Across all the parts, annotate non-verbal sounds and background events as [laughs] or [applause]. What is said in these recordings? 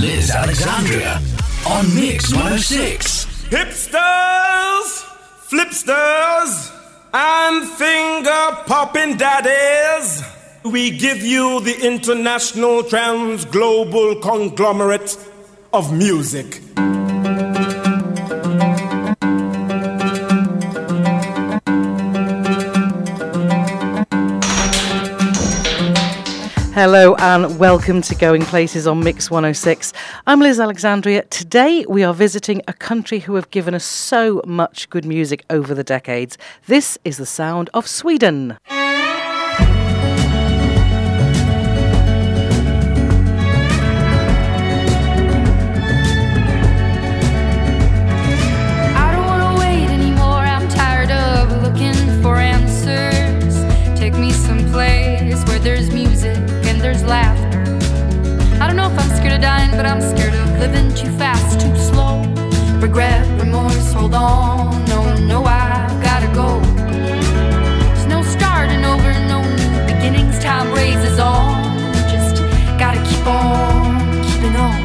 Liz Alexandria on Mix 106. Hipsters, flipsters, and finger popping daddies. We give you the international trans global conglomerate of music. Hello and welcome to Going Places on Mix 106. I'm Liz Alexandria. Today we are visiting a country who have given us so much good music over the decades. This is the sound of Sweden. But I'm scared of living too fast, too slow. Regret, remorse, hold on. No, no, I've gotta go. There's no starting over, no new beginnings. Time raises on. Just gotta keep on keeping on.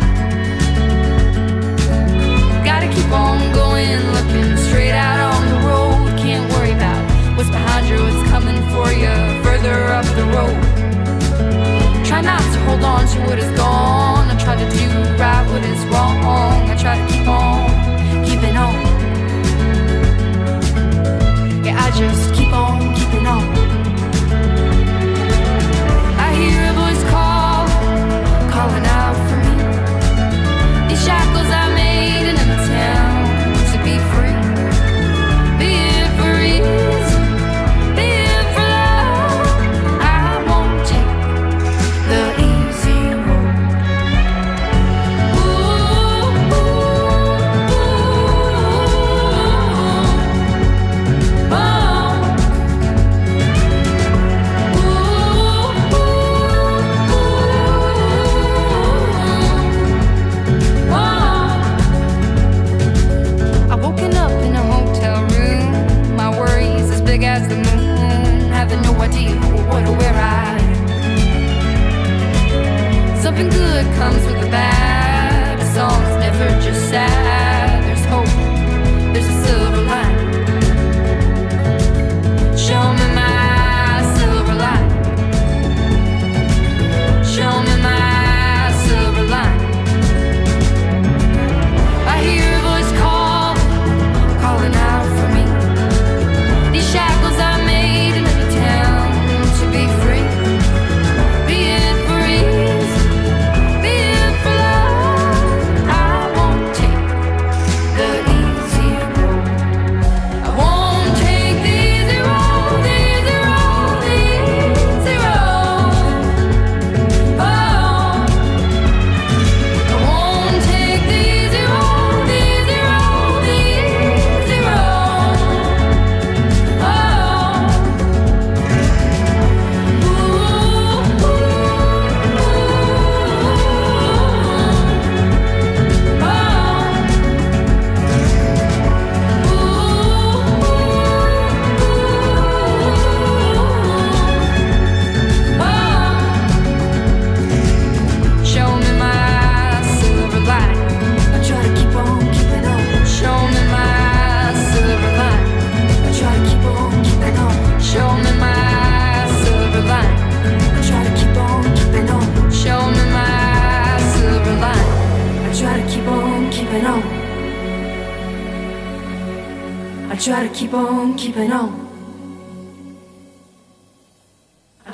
Gotta keep on going, looking straight out on the road. Can't worry about what's behind you, what's coming for you further up the road. Try not to hold on to what is gone. What is wrong. I try to keep on keeping on. Yeah, I just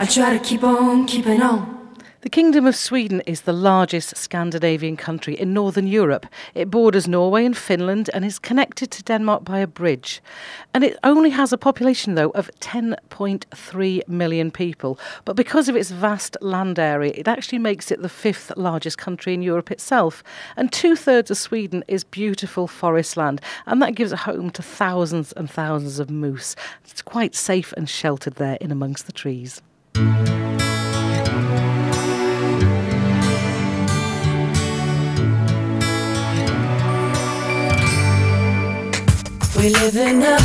try to keep on keeping on. The Kingdom of Sweden is the largest Scandinavian country in northern Europe. It borders Norway and Finland and is connected to Denmark by a bridge. And it only has a population, though, of 10.3 million people. But because of its vast land area, it actually makes it the fifth largest country in Europe itself. And two thirds of Sweden is beautiful forest land, and that gives a home to thousands and thousands of moose. It's quite safe and sheltered there in amongst the trees. We live in a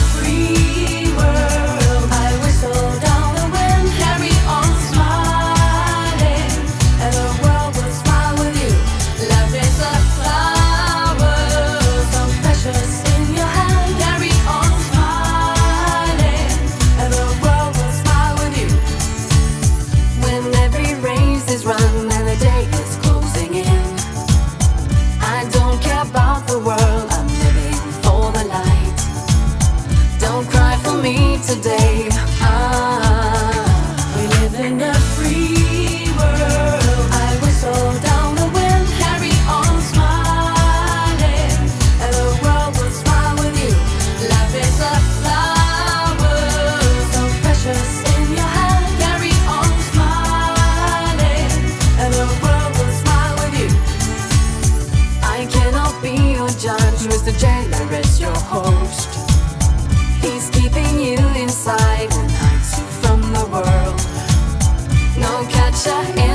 No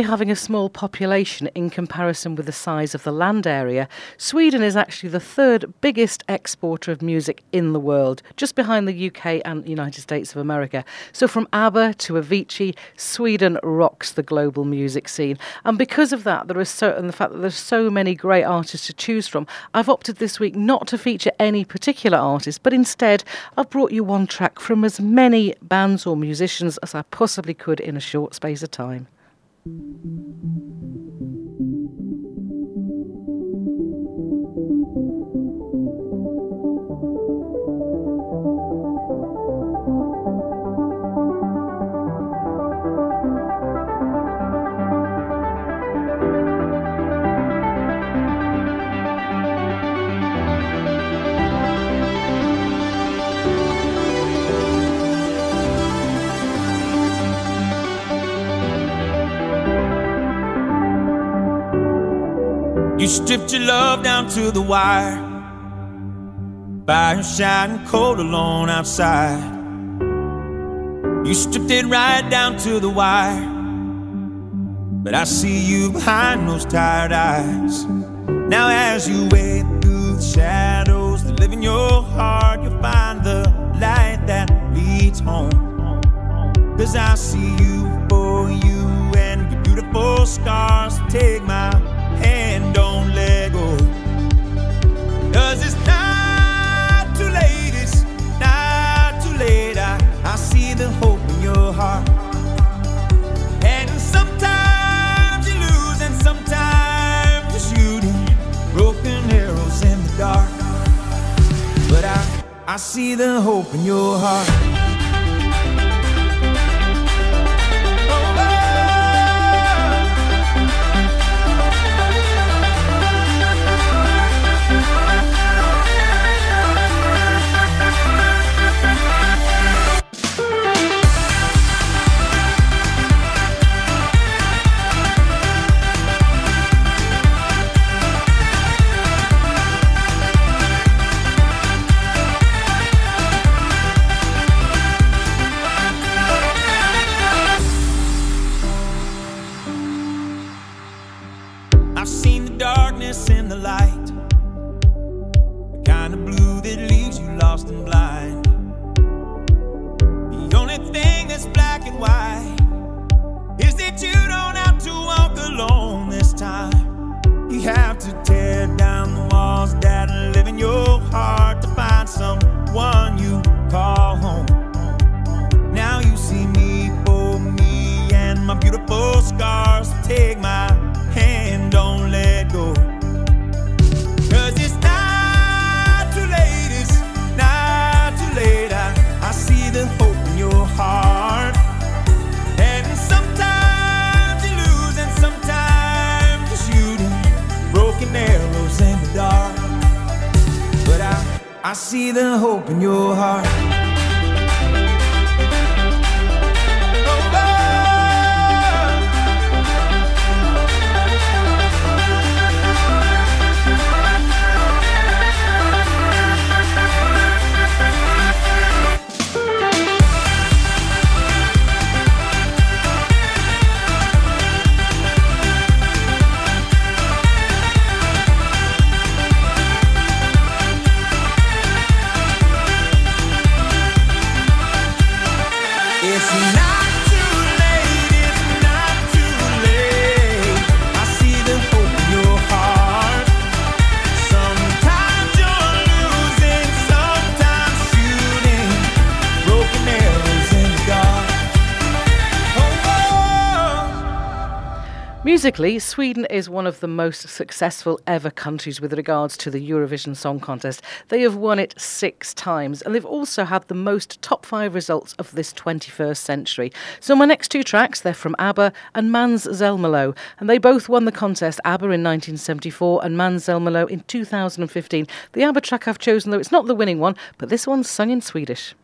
only having a small population in comparison with the size of the land area, Sweden is actually the third biggest exporter of music in the world, just behind the UK and United States of America. So from ABBA to Avicii, Sweden rocks the global music scene. And because of that, there is and the fact that there's so many great artists to choose from, I've opted this week not to feature any particular artist, but instead I've brought you one track from as many bands or musicians as I possibly could in a short space of time. Thank you. You stripped your love down to the wire. Fire shining cold alone outside. You stripped it right down to the wire. But I see you behind those tired eyes. Now, as you wade through the shadows that live in your heart, you'll find the light that leads home. Cause I see you for you and your beautiful scars. Take my Cause it's not too late, it's not too late. I, I see the hope in your heart. And sometimes you lose, and sometimes you're broken arrows in the dark. But I, I see the hope in your heart. I see the hope in your heart. Musically, Sweden is one of the most successful ever countries with regards to the Eurovision Song Contest. They have won it six times, and they've also had the most top five results of this 21st century. So, my next two tracks, they're from ABBA and Måns Zelmerlöw, and they both won the contest ABBA in 1974 and Måns Zelmerlöw in 2015. The ABBA track I've chosen, though, it's not the winning one, but this one's sung in Swedish.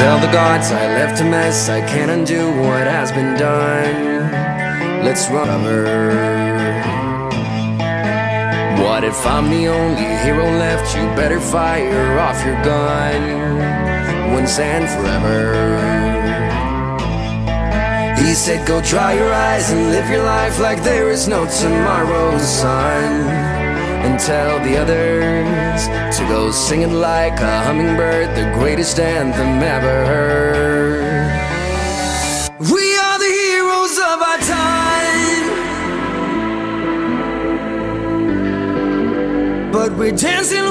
Tell the gods I left a mess, I can't undo what has been done. Let's run over. What if I'm the only hero left? You better fire off your gun once and forever. He said, Go dry your eyes and live your life like there is no tomorrow, son. And tell the others goes singing like a hummingbird, the greatest anthem ever heard. We are the heroes of our time, but we're dancing.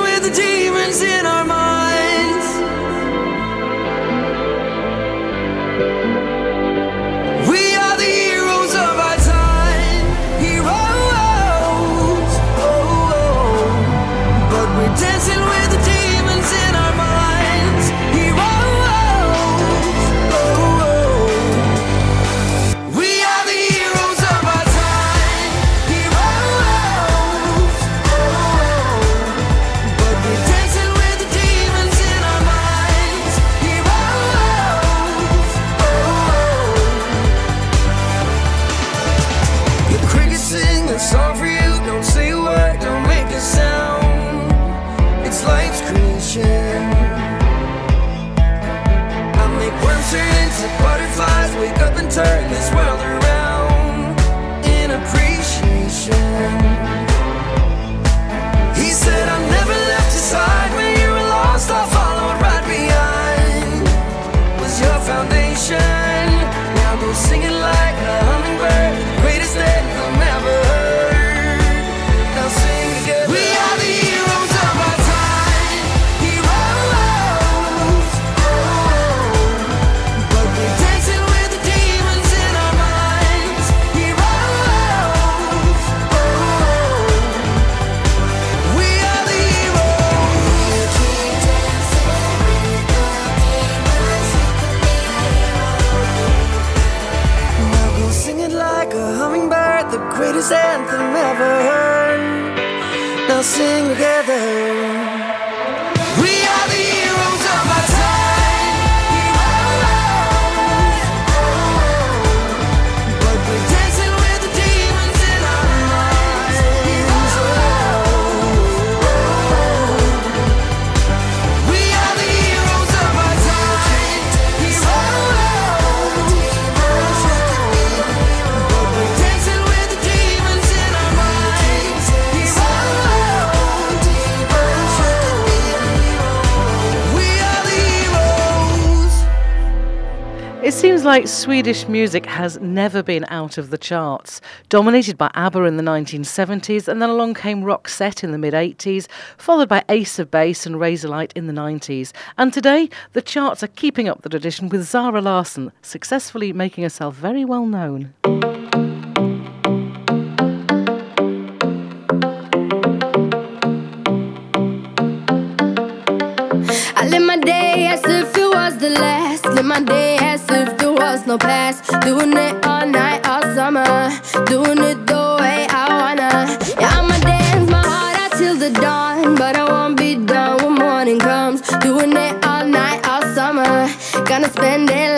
Swedish music has never been out of the charts. Dominated by ABBA in the 1970s, and then along came Roxette in the mid 80s, followed by Ace of Base and Razorlight in the 90s. And today, the charts are keeping up the tradition with Zara Larsson, successfully making herself very well known. I live my day as if it was the last. Live my day no past. Doing it all night, all summer. Doing it the way I wanna. Yeah, I'ma dance my heart out till the dawn. But I won't be done when morning comes. Doing it all night, all summer. Gonna spend it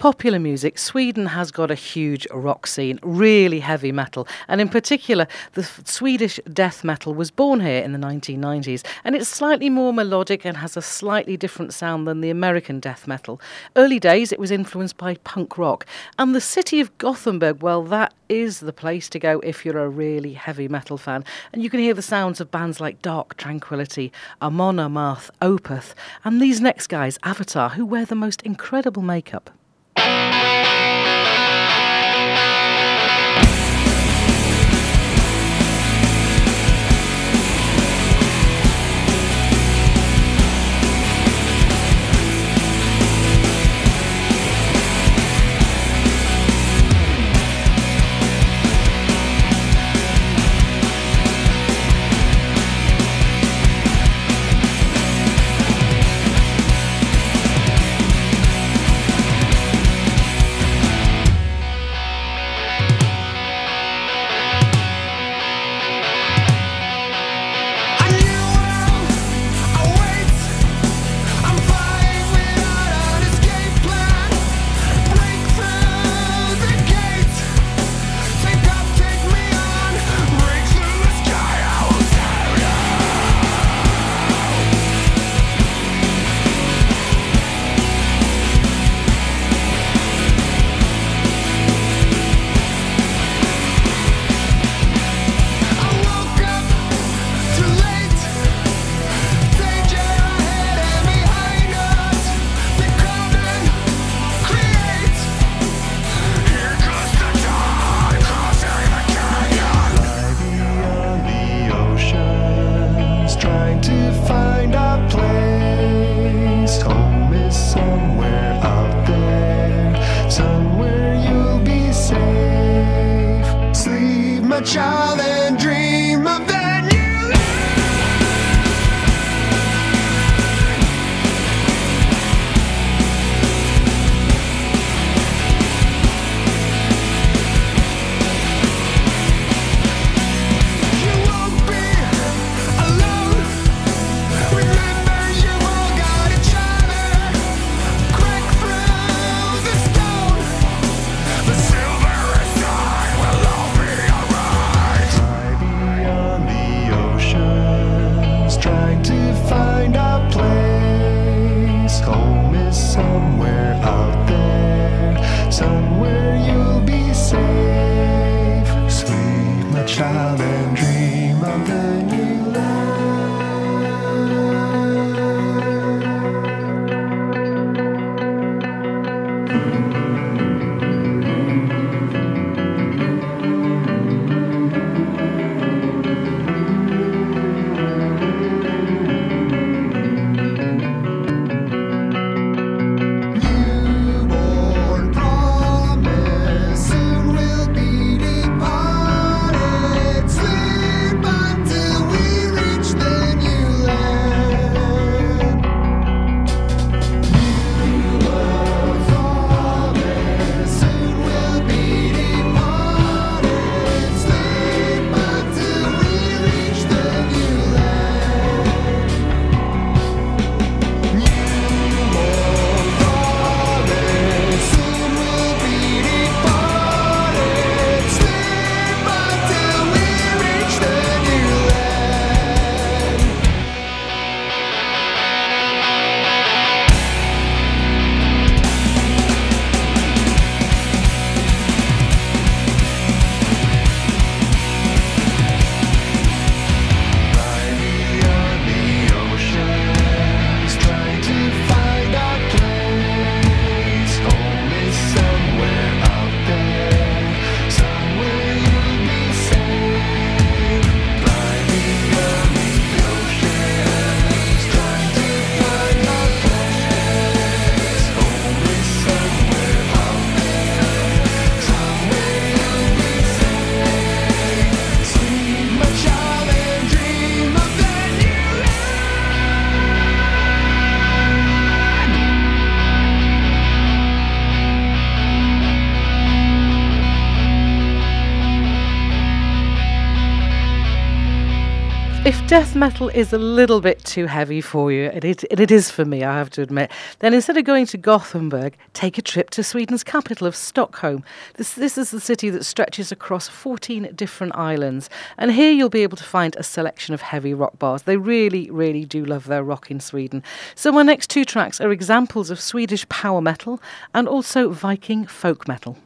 popular music, Sweden has got a huge rock scene, really heavy metal. And in particular, the Swedish death metal was born here in the 1990s. And it's slightly more melodic and has a slightly different sound than the American death metal. Early days, it was influenced by punk rock. And the city of Gothenburg, well, that is the place to go if you're a really heavy metal fan. And you can hear the sounds of bands like Dark Tranquillity, Amon Amarth, Opeth, and these next guys, Avatar, who wear the most incredible makeup. death metal is a little bit too heavy for you, and it, it is for me, I have to admit, then instead of going to Gothenburg, take a trip to Sweden's capital of Stockholm. This, this is the city that stretches across 14 different islands, and here you'll be able to find a selection of heavy rock bars. They really, really do love their rock in Sweden. So, my next two tracks are examples of Swedish power metal and also Viking folk metal.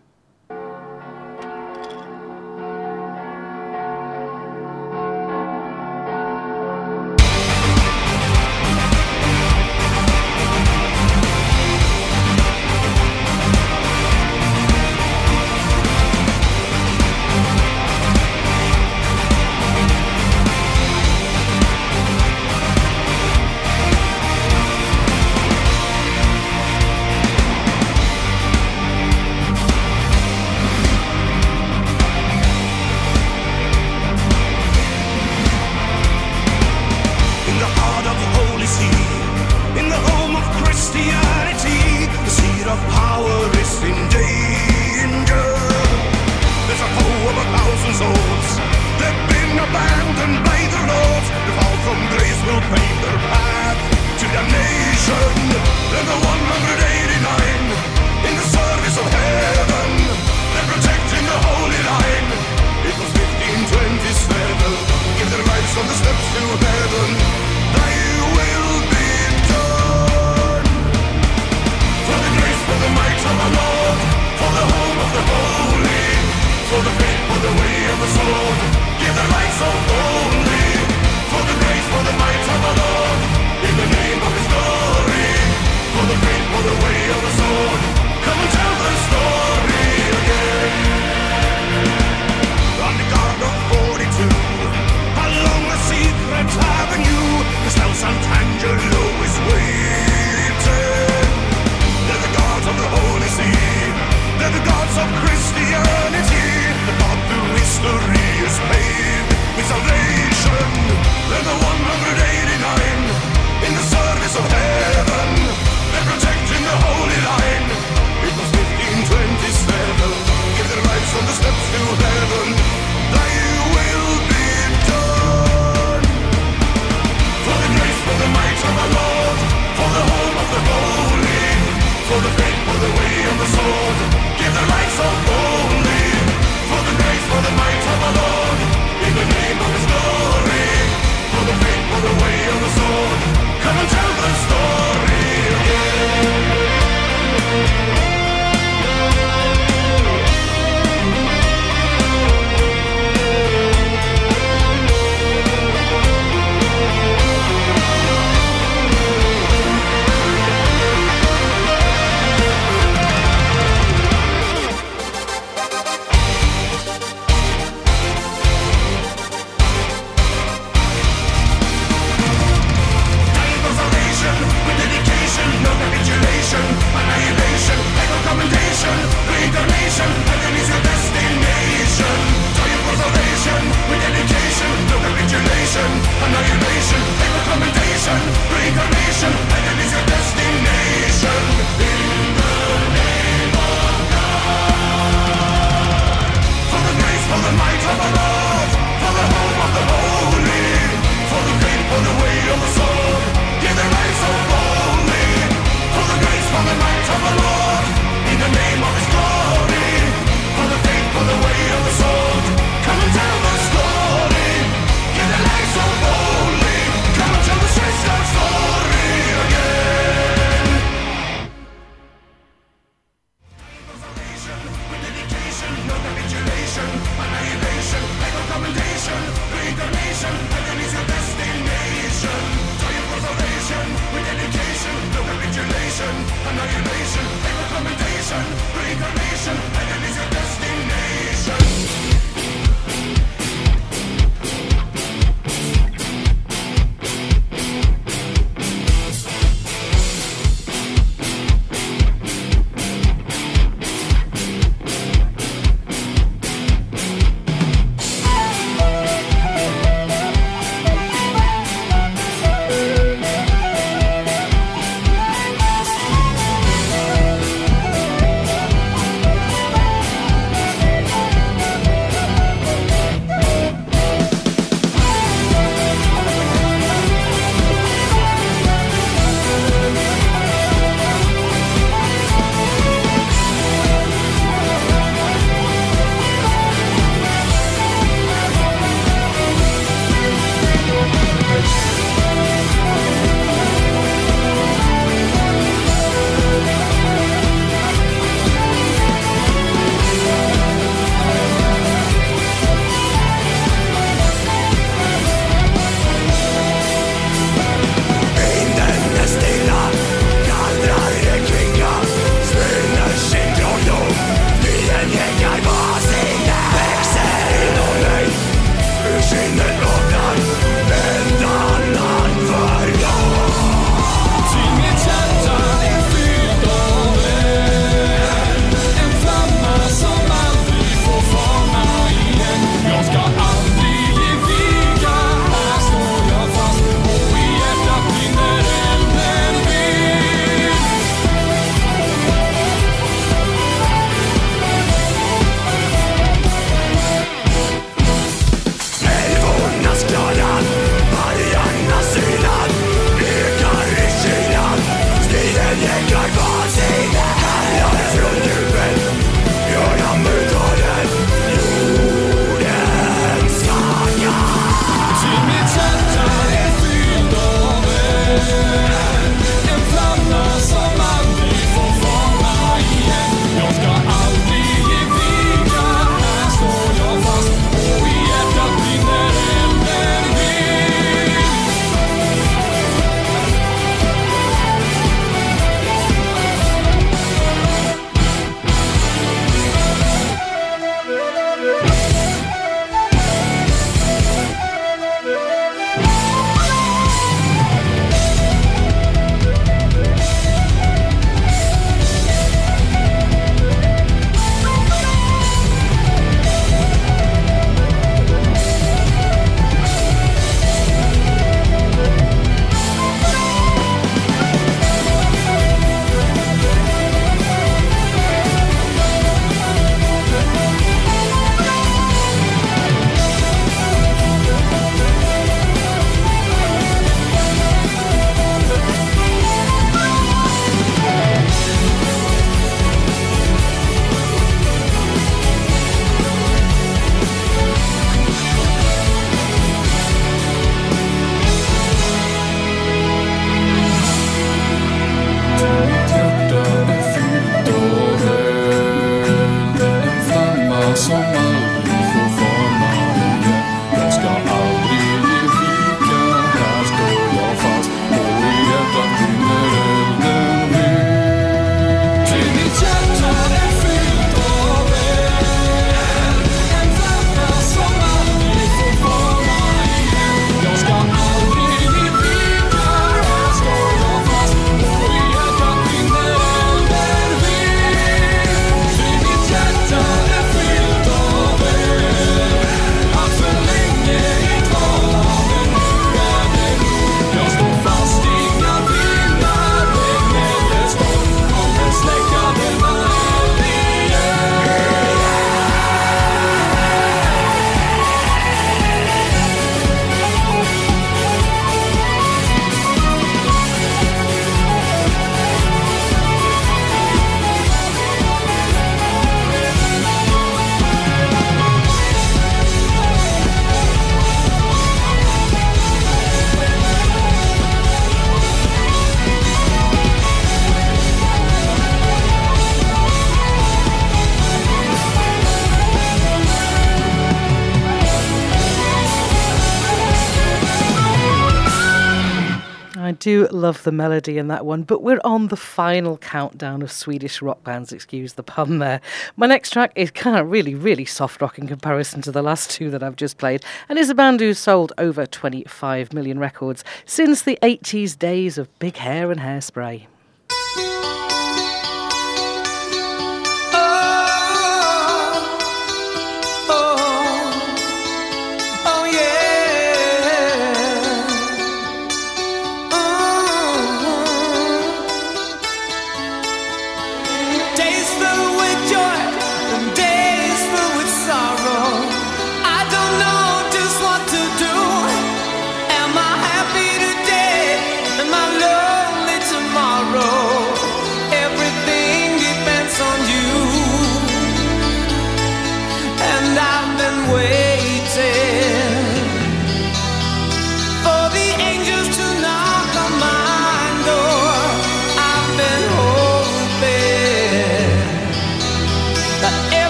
love the melody in that one, but we're on the final countdown of Swedish rock bands, excuse the pun there. My next track is kind of really, really soft rock in comparison to the last two that I've just played, and is a band who's sold over 25 million records since the 80s days of big hair and hairspray.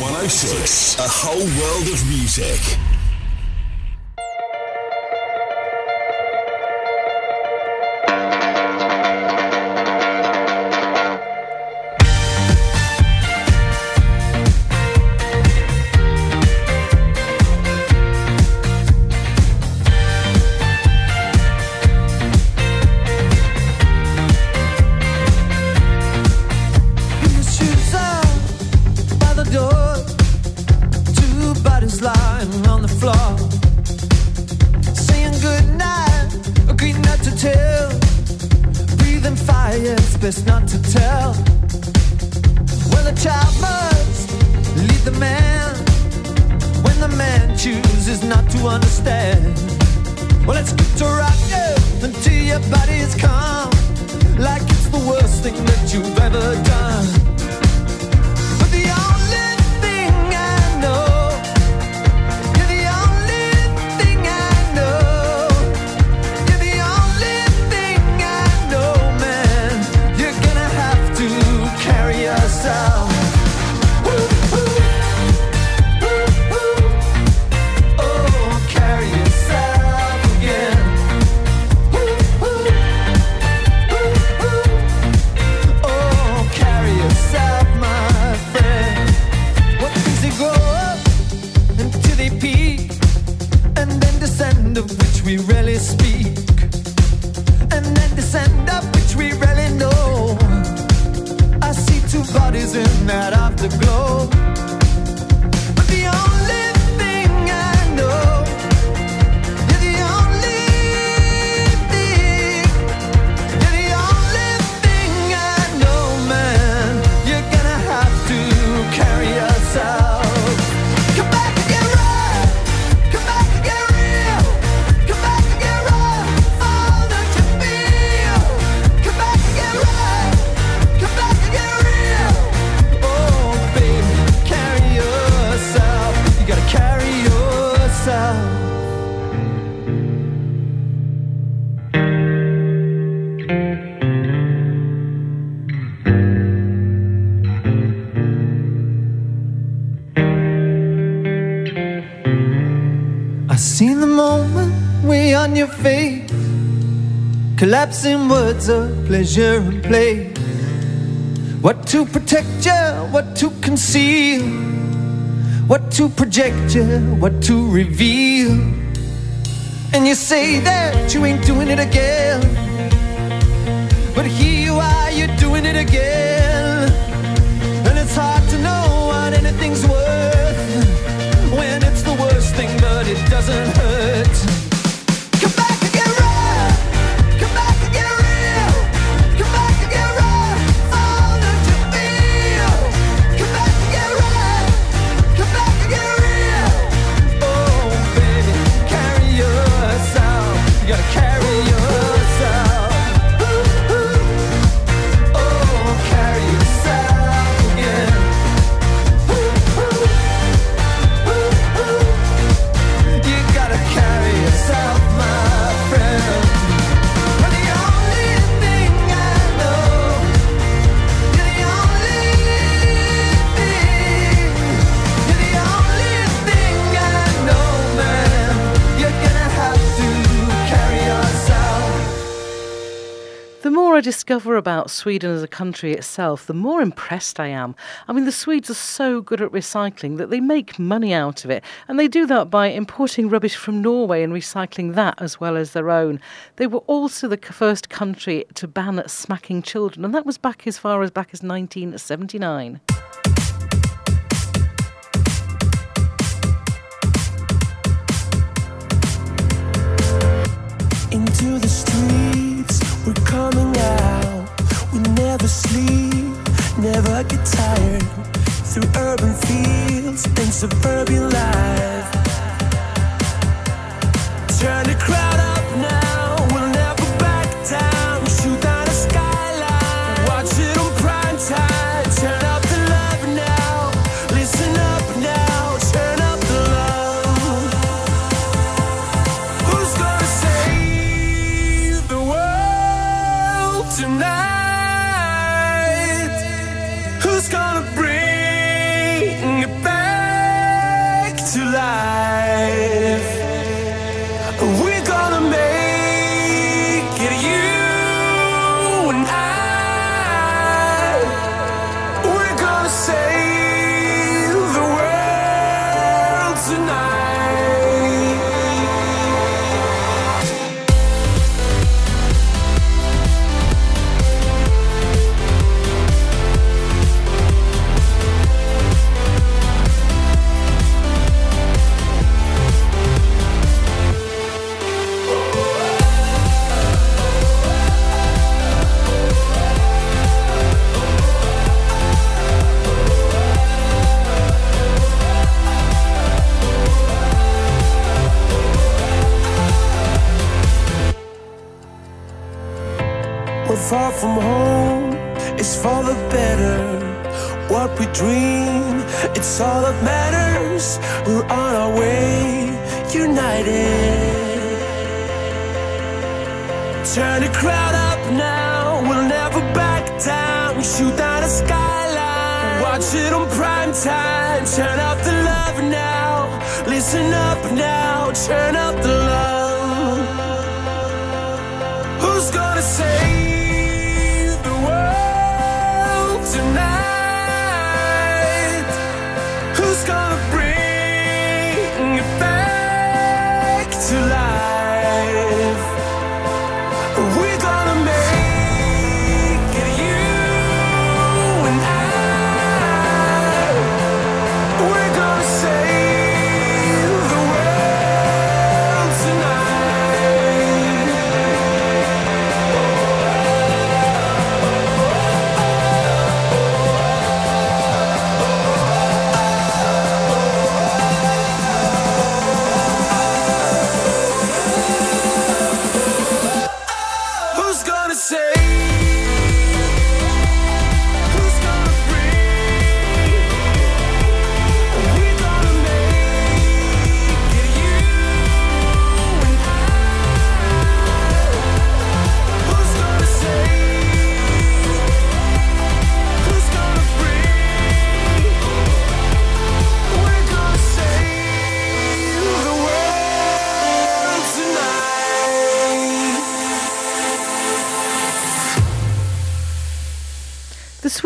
106, a whole world of music. Perhaps in words of pleasure and play. What to protect you, what to conceal, what to project you, what to reveal. And you say that you ain't doing it again. But here you are, you're doing it again. And it's hard to know what anything's worth when it's the worst thing, but it doesn't hurt. discover about Sweden as a country itself, the more impressed I am. I mean, the Swedes are so good at recycling that they make money out of it, and they do that by importing rubbish from Norway and recycling that as well as their own. They were also the first country to ban smacking children, and that was back as far as back as 1979. I get tired through urban fields and suburban life. Trying to cry. to life.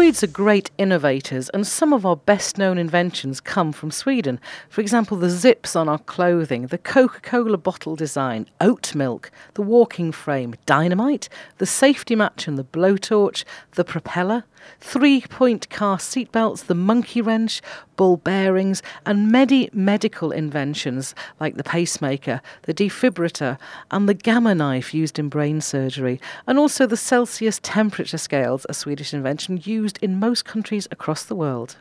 Swedes are great innovators, and some of our best known inventions come from Sweden. For example, the zips on our clothing, the Coca Cola bottle design, oat milk, the walking frame, dynamite, the safety match and the blowtorch, the propeller, three point car seatbelts, the monkey wrench, ball bearings, and many medical inventions like the pacemaker, the defibrillator, and the gamma knife used in brain surgery, and also the Celsius temperature scales, a Swedish invention used in most countries across the world.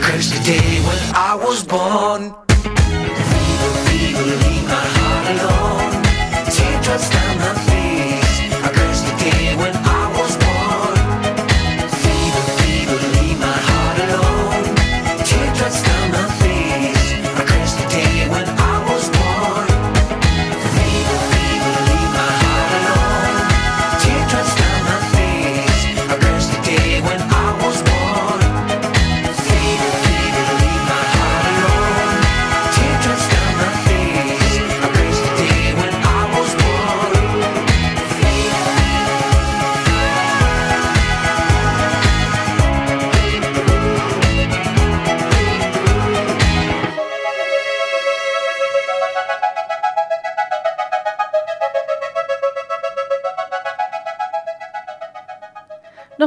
'Cause the day when I was born.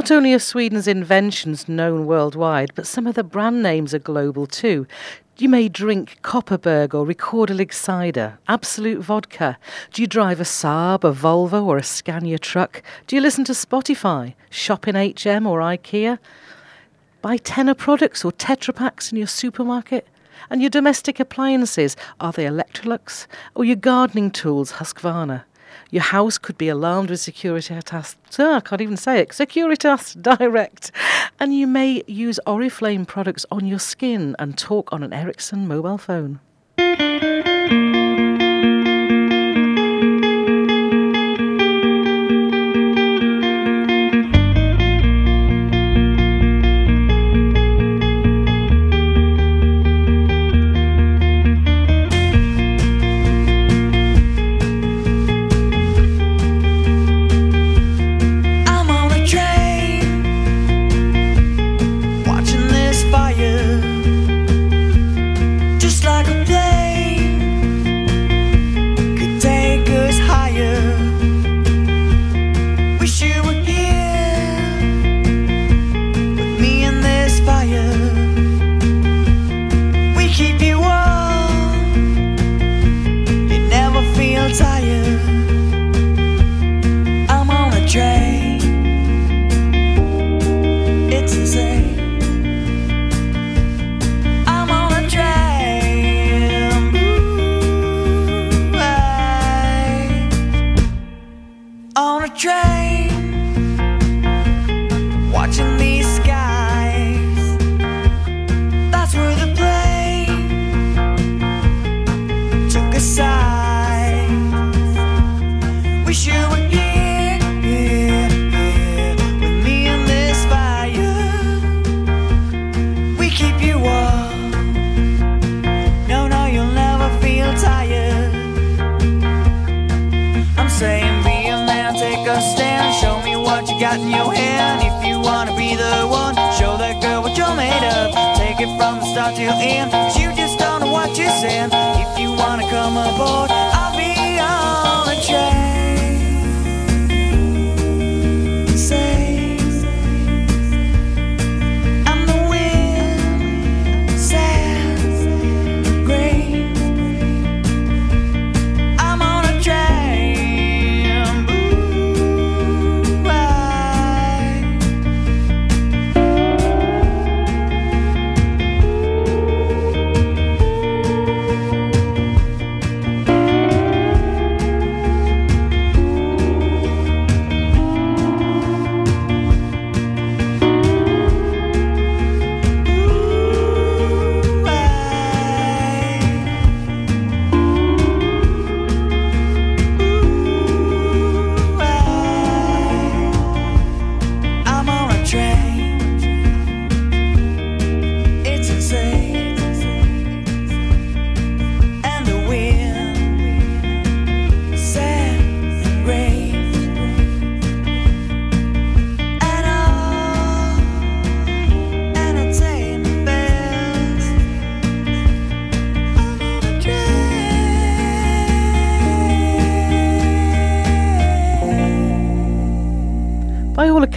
Not only are Sweden's inventions known worldwide, but some of the brand names are global too. You may drink Kopparberg or Rekorderlig cider, Absolut vodka. Do you drive a Saab, a Volvo, or a Scania truck? Do you listen to Spotify, shop in HM or IKEA? Buy Tena products or Tetra Paks in your supermarket? And your domestic appliances, are they Electrolux? Or your gardening tools, Husqvarna? Your house could be alarmed with security Securitas. Oh, I can't even say it. Securitas [laughs] Direct. And you may use Oriflame products on your skin and talk on an Ericsson mobile phone.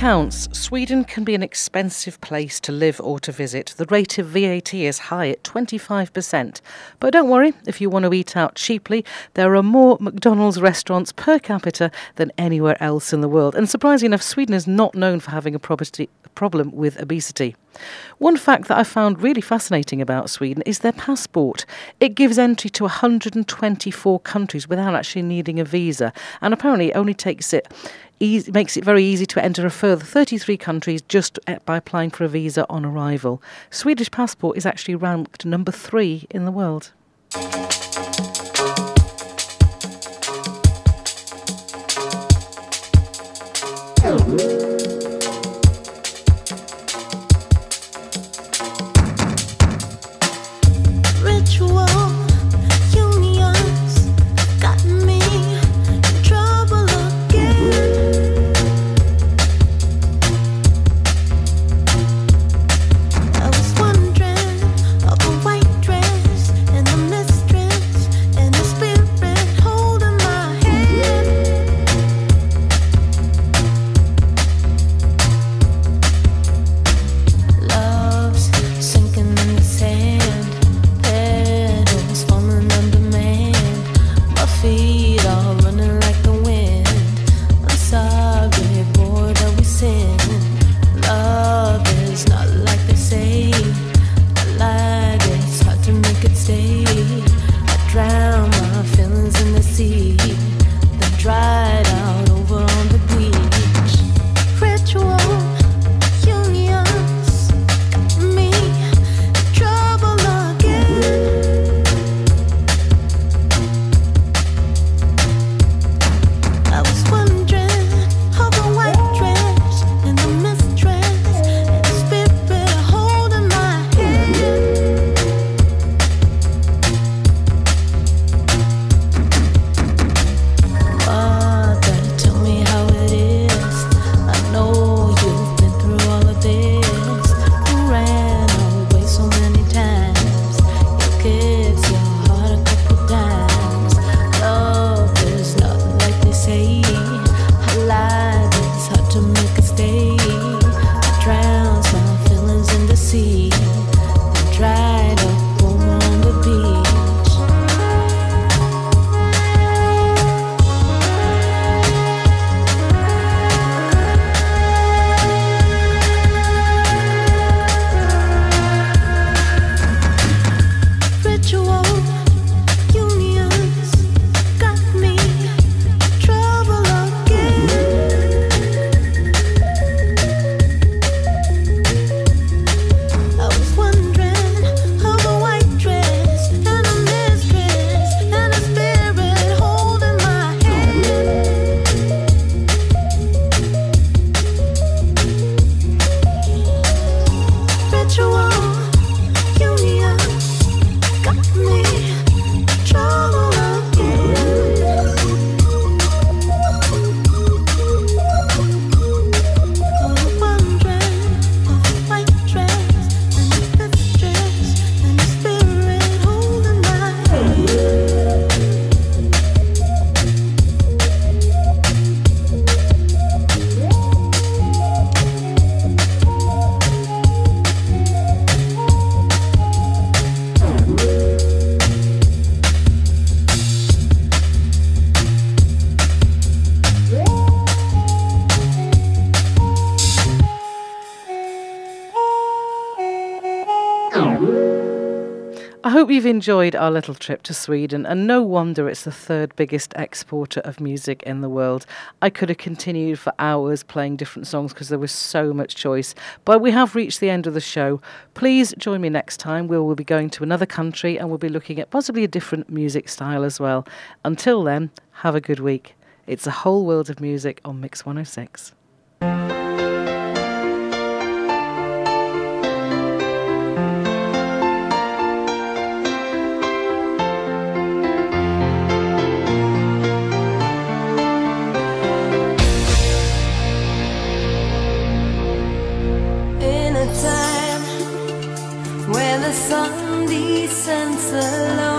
Accounts, Sweden can be an expensive place to live or to visit. The rate of VAT is high at 25%. But don't worry, if you want to eat out cheaply, there are more McDonald's restaurants per capita than anywhere else in the world. And surprisingly enough, Sweden is not known for having a property, problem with obesity. One fact that I found really fascinating about Sweden is their passport. It gives entry to 124 countries without actually needing a visa, and apparently it only takes it easy, makes it very easy to enter a further 33 countries just uh, by applying for a visa on arrival. Swedish passport is actually ranked number three in the world. Hope you've enjoyed our little trip to Sweden, and no wonder it's the third biggest exporter of music in the world. I could have continued for hours playing different songs because there was so much choice, but we have reached the end of the show. Please join me next time. We will be going to another country and we'll be looking at possibly a different music style as well. Until then, have a good week. It's a whole world of music on Mix 106. Descends alone,